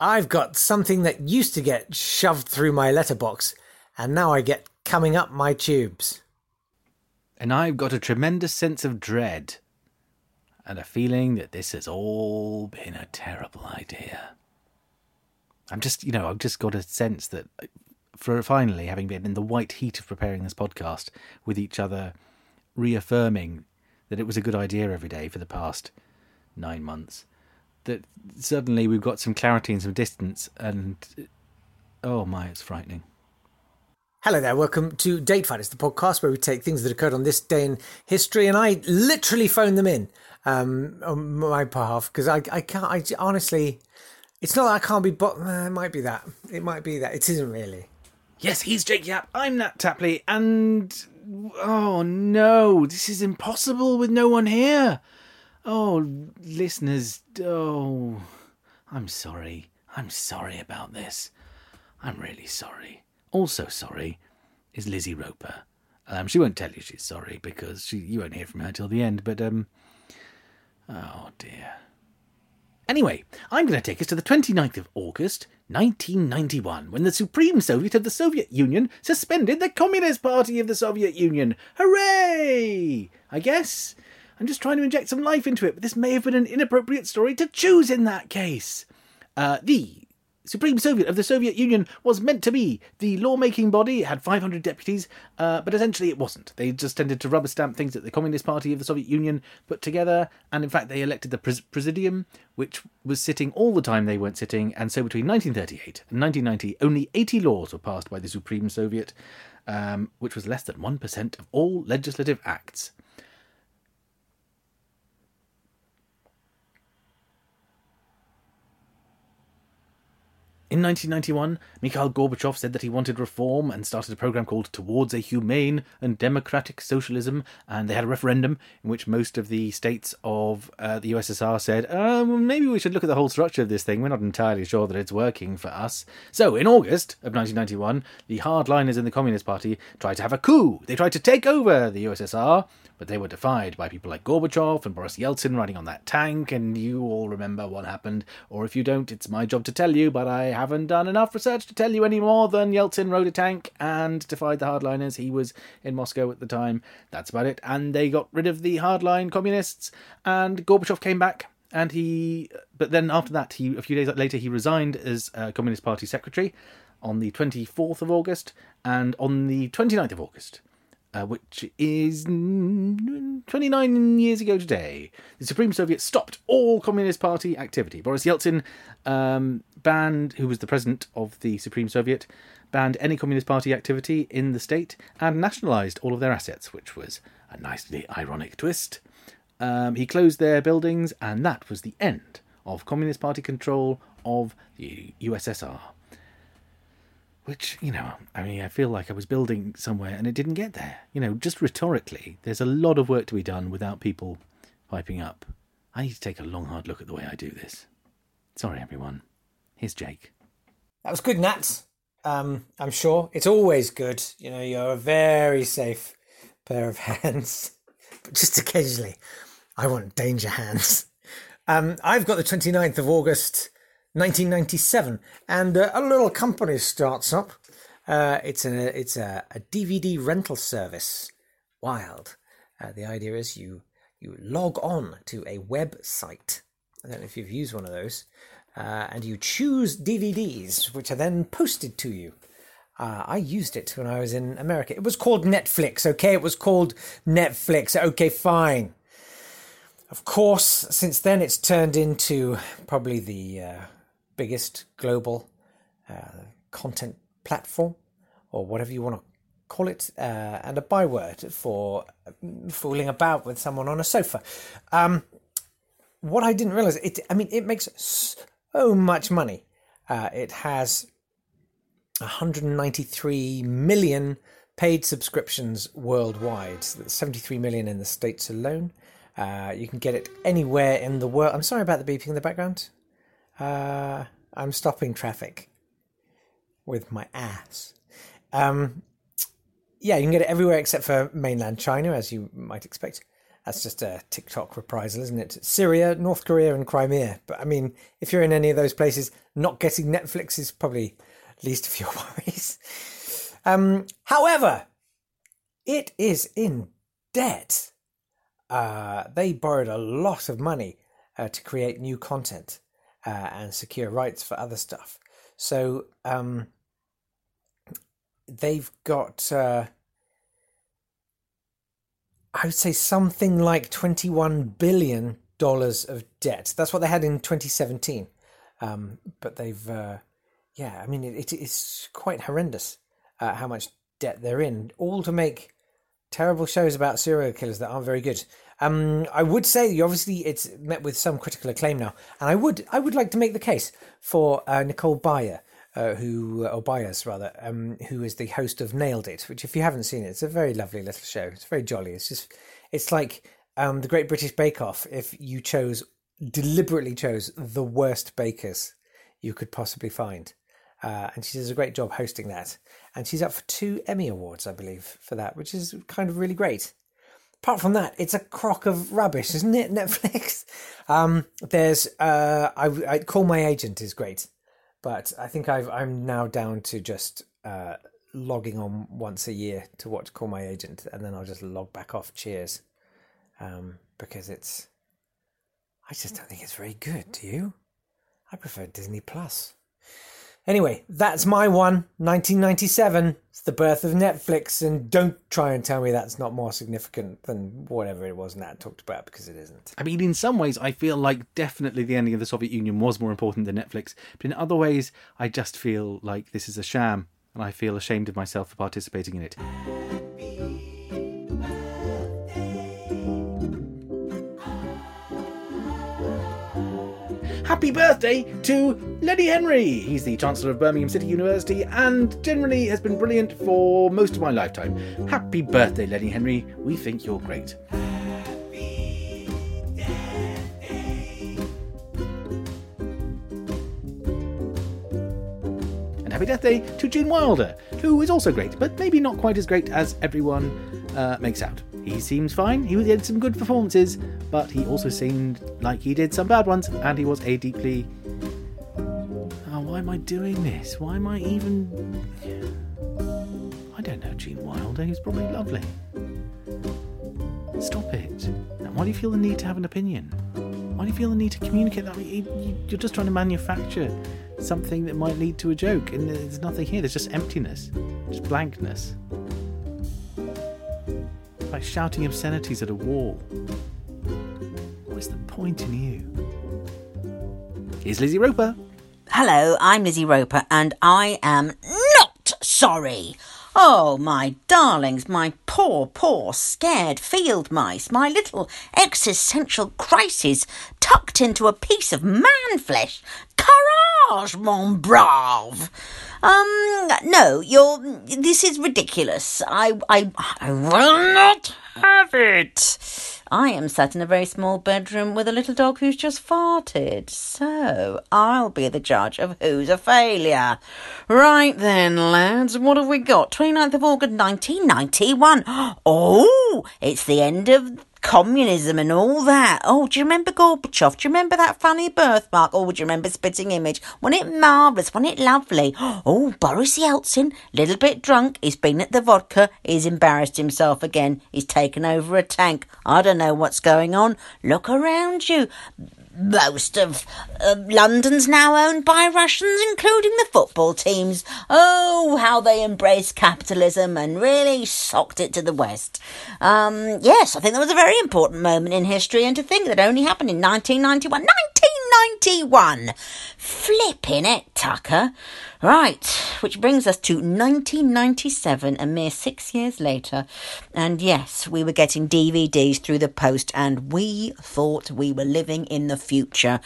I've got something that used to get shoved through my letterbox, and now I get coming up my tubes. And I've got a tremendous sense of dread and a feeling that this has all been a terrible idea. I'm just, you know, I've just got a sense that uh, for finally having been in the white heat of preparing this podcast with each other, reaffirming that it was a good idea every day for the past nine months, that suddenly we've got some clarity and some distance, and oh my, it's frightening. Hello there, welcome to Date Fighters, the podcast where we take things that occurred on this day in history and I literally phone them in um, on my behalf because I, I can't, I honestly, it's not that I can't be, but uh, it might be that. It might be that. It isn't really. Yes, he's Jake Yapp, I'm Nat Tapley, and oh no, this is impossible with no one here. Oh, listeners, oh, I'm sorry. I'm sorry about this. I'm really sorry also sorry is Lizzie Roper. Um, she won't tell you she's sorry because she, you won't hear from her till the end. But um, oh dear. Anyway, I'm going to take us to the 29th of August, 1991, when the Supreme Soviet of the Soviet Union suspended the Communist Party of the Soviet Union. Hooray! I guess. I'm just trying to inject some life into it, but this may have been an inappropriate story to choose in that case. Uh, the Supreme Soviet of the Soviet Union was meant to be the lawmaking body. It had 500 deputies, uh, but essentially it wasn't. They just tended to rubber stamp things that the Communist Party of the Soviet Union put together, and in fact they elected the pres- Presidium, which was sitting all the time they weren't sitting, and so between 1938 and 1990, only 80 laws were passed by the Supreme Soviet, um, which was less than 1% of all legislative acts. In 1991, Mikhail Gorbachev said that he wanted reform and started a program called Towards a Humane and Democratic Socialism, and they had a referendum in which most of the states of uh, the USSR said, um, maybe we should look at the whole structure of this thing. We're not entirely sure that it's working for us. So, in August of 1991, the hardliners in the Communist Party tried to have a coup. They tried to take over the USSR but they were defied by people like Gorbachev and Boris Yeltsin riding on that tank, and you all remember what happened. Or if you don't, it's my job to tell you, but I haven't done enough research to tell you any more than Yeltsin rode a tank and defied the hardliners. He was in Moscow at the time. That's about it. And they got rid of the hardline communists, and Gorbachev came back. And he, but then after that, he a few days later he resigned as uh, Communist Party secretary on the 24th of August, and on the 29th of August, uh, which is 29 years ago today, the Supreme Soviet stopped all Communist Party activity. Boris Yeltsin um, banned, who was the president of the Supreme Soviet, banned any Communist Party activity in the state and nationalized all of their assets, which was a nicely ironic twist. Um, he closed their buildings, and that was the end of Communist Party control of the USSR. Which, you know, I mean, I feel like I was building somewhere and it didn't get there. You know, just rhetorically, there's a lot of work to be done without people piping up. I need to take a long, hard look at the way I do this. Sorry, everyone. Here's Jake. That was good, Nat. Um, I'm sure it's always good. You know, you're a very safe pair of hands, but just occasionally, I want danger hands. Um, I've got the 29th of August 1997, and uh, a little company starts up. Uh, it's a it's a, a, DVD rental service. Wild. Uh, the idea is you you log on to a website. I don't know if you've used one of those, uh, and you choose DVDs, which are then posted to you. Uh, I used it when I was in America. It was called Netflix. Okay, it was called Netflix. Okay, fine. Of course, since then it's turned into probably the uh, biggest global uh, content platform, or whatever you want to call it, uh, and a byword for fooling about with someone on a sofa. Um, what I didn't realize, it, I mean, it makes so much money. Uh, it has 193 million paid subscriptions worldwide, 73 million in the States alone. Uh, you can get it anywhere in the world. I'm sorry about the beeping in the background. Uh, I'm stopping traffic with my ass. Um, yeah, you can get it everywhere except for mainland China, as you might expect. That's just a TikTok reprisal, isn't it? Syria, North Korea, and Crimea. But I mean, if you're in any of those places, not getting Netflix is probably least of your worries. Um, however, it is in debt. Uh, they borrowed a lot of money uh, to create new content uh, and secure rights for other stuff. So um, they've got, uh, I would say, something like $21 billion of debt. That's what they had in 2017. Um, but they've, uh, yeah, I mean, it, it is quite horrendous uh, how much debt they're in, all to make terrible shows about serial killers that aren't very good. Um, I would say, obviously, it's met with some critical acclaim now, and I would, I would like to make the case for uh, Nicole Byer, uh, who, or Byers rather, um, who is the host of Nailed It, which, if you haven't seen it, it's a very lovely little show. It's very jolly. It's just, it's like um, the Great British Bake Off if you chose deliberately chose the worst bakers you could possibly find. Uh, and she does a great job hosting that. And she's up for two Emmy Awards, I believe, for that, which is kind of really great. Apart from that, it's a crock of rubbish, isn't it? Netflix. Um, there's uh, I, I call my agent is great, but I think I've, I'm now down to just uh, logging on once a year to watch Call My Agent, and then I'll just log back off. Cheers, um, because it's. I just don't think it's very good. Do you? I prefer Disney Plus. Anyway, that's my one. 1997. It's the birth of Netflix, and don't try and tell me that's not more significant than whatever it was Nat talked about because it isn't. I mean, in some ways, I feel like definitely the ending of the Soviet Union was more important than Netflix. But in other ways, I just feel like this is a sham, and I feel ashamed of myself for participating in it. Happy birthday to Lenny Henry! He's the Chancellor of Birmingham City University and generally has been brilliant for most of my lifetime. Happy birthday, Lenny Henry. We think you're great. And happy death day to Gene Wilder, who is also great, but maybe not quite as great as everyone uh, makes out. He seems fine, he did some good performances, but he also seemed like he did some bad ones, and he was a deeply. Oh, why am I doing this? Why am I even. I don't know, Gene Wilder, he's probably lovely. Stop it. Why do you feel the need to have an opinion? Why do you feel the need to communicate that? You're just trying to manufacture something that might lead to a joke, and there's nothing here. There's just emptiness, just blankness like shouting obscenities at a wall. What is the point in you? Here's Lizzie Roper. Hello, I'm Lizzie Roper, and I am not sorry. Oh, my darlings, my poor, poor, scared field mice, my little existential crisis tucked into a piece of man flesh. Courage, mon brave! Um, no, you're. This is ridiculous. I, I, I will not have it. I am sat in a very small bedroom with a little dog who's just farted. So I'll be the judge of who's a failure. Right then, lads, what have we got? 29th of August 1991. Oh, it's the end of communism and all that. Oh, do you remember Gorbachev? Do you remember that funny birthmark? Oh, would you remember Spitting Image? Wasn't it marvellous? Wasn't it lovely? Oh, Boris Yeltsin, little bit drunk. He's been at the vodka. He's embarrassed himself again. He's taken over a tank. I don't know what's going on. Look around you most of uh, London's now owned by Russians, including the football teams. Oh, how they embrace capitalism and really socked it to the West. Um, yes, I think that was a very important moment in history, and to think that only happened in 1991. 1991! Flipping it, Tucker. Right, which brings us to 1997, a mere six years later. And yes, we were getting DVDs through the post, and we thought we were living in the future.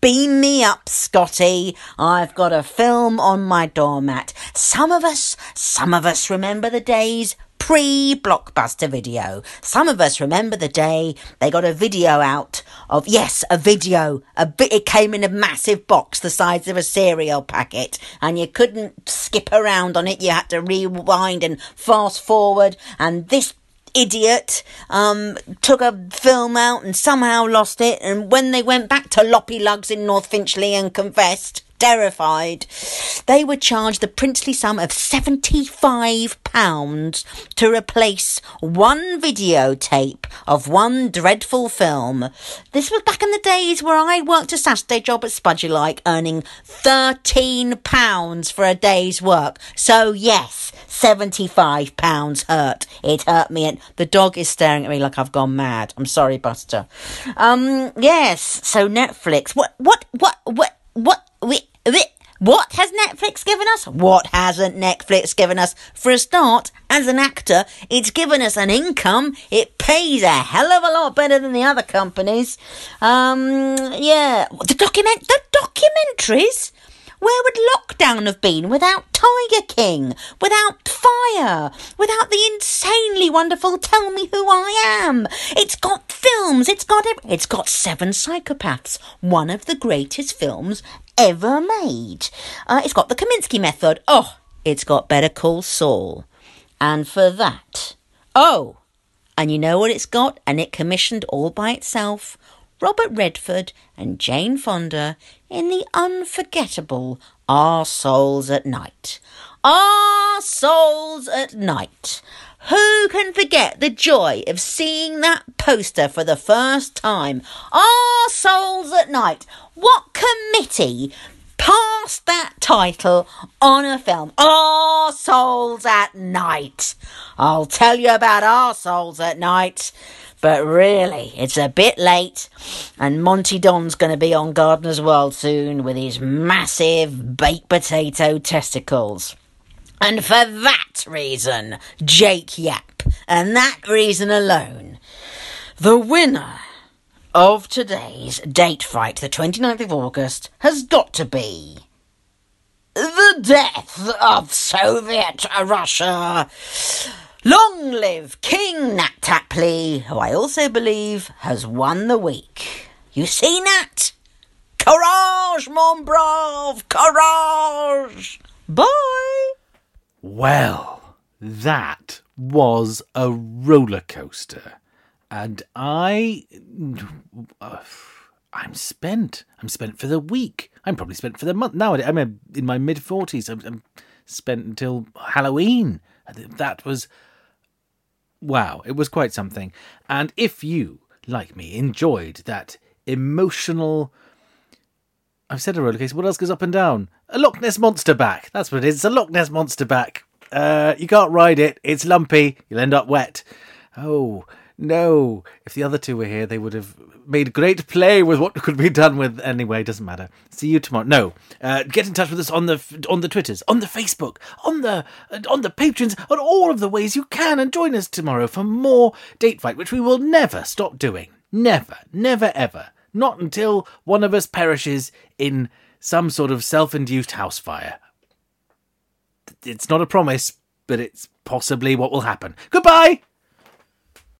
Beam me up, Scotty. I've got a film on my doormat. Some of us, some of us remember the days pre blockbuster video. Some of us remember the day they got a video out of, yes, a video. A bit, it came in a massive box the size of a cereal packet and you couldn't skip around on it. You had to rewind and fast forward. And this idiot um, took a film out and somehow lost it. And when they went back to Loppy Lugs in North Finchley and confessed, terrified, they were charged the princely sum of £75 to replace one videotape of one dreadful film. This was back in the days where I worked a Saturday job at Spud-U-Like, earning £13 for a day's work. So, yes, £75 hurt. It hurt me, and the dog is staring at me like I've gone mad. I'm sorry, Buster. Um, yes, so Netflix. What, what, what, what, what has Netflix given us? What hasn't Netflix given us? For a start, as an actor, it's given us an income. It pays a hell of a lot better than the other companies. Um, yeah, the document, the documentaries. Where would lockdown have been without Tiger King, without Fyre, without the insanely wonderful Tell Me Who I Am? It's got films, it's got it's got Seven Psychopaths, one of the greatest films ever made. Uh, it's got the Kominsky Method. Oh, it's got Better Call Saul, and for that, oh, and you know what it's got, and it commissioned all by itself. Robert Redford and Jane Fonda in the unforgettable Our Souls at Night. Our Souls at Night. Who can forget the joy of seeing that poster for the first time? Our Souls at Night. What committee passed that title on a film? Our Souls at Night. I'll tell you about Our Souls at Night. But really, it's a bit late, and Monty Don's going to be on Gardener's World soon with his massive baked potato testicles. And for that reason, Jake Yapp, and that reason alone, the winner of today's date fight, the 29th of August, has got to be the death of Soviet Russia. Long live King Nat Tapley, who I also believe has won the week. You see, Nat? Courage, mon brave, courage! Bye! Well, that was a roller coaster. And I. I'm spent. I'm spent for the week. I'm probably spent for the month. Now I'm in my mid 40s. I'm, I'm spent until Halloween. That was. Wow, it was quite something. And if you, like me, enjoyed that emotional. I've said a roller coaster. What else goes up and down? A Loch Ness monster back. That's what it is. It's a Loch Ness monster back. Uh, you can't ride it. It's lumpy. You'll end up wet. Oh no! If the other two were here, they would have made great play with what could be done with. Anyway, doesn't matter. See you tomorrow. No, uh, get in touch with us on the on the Twitters, on the Facebook, on the on the patrons, on all of the ways you can, and join us tomorrow for more date fight, which we will never stop doing. Never, never, ever. Not until one of us perishes in some sort of self-induced house fire. It's not a promise, but it's possibly what will happen. Goodbye!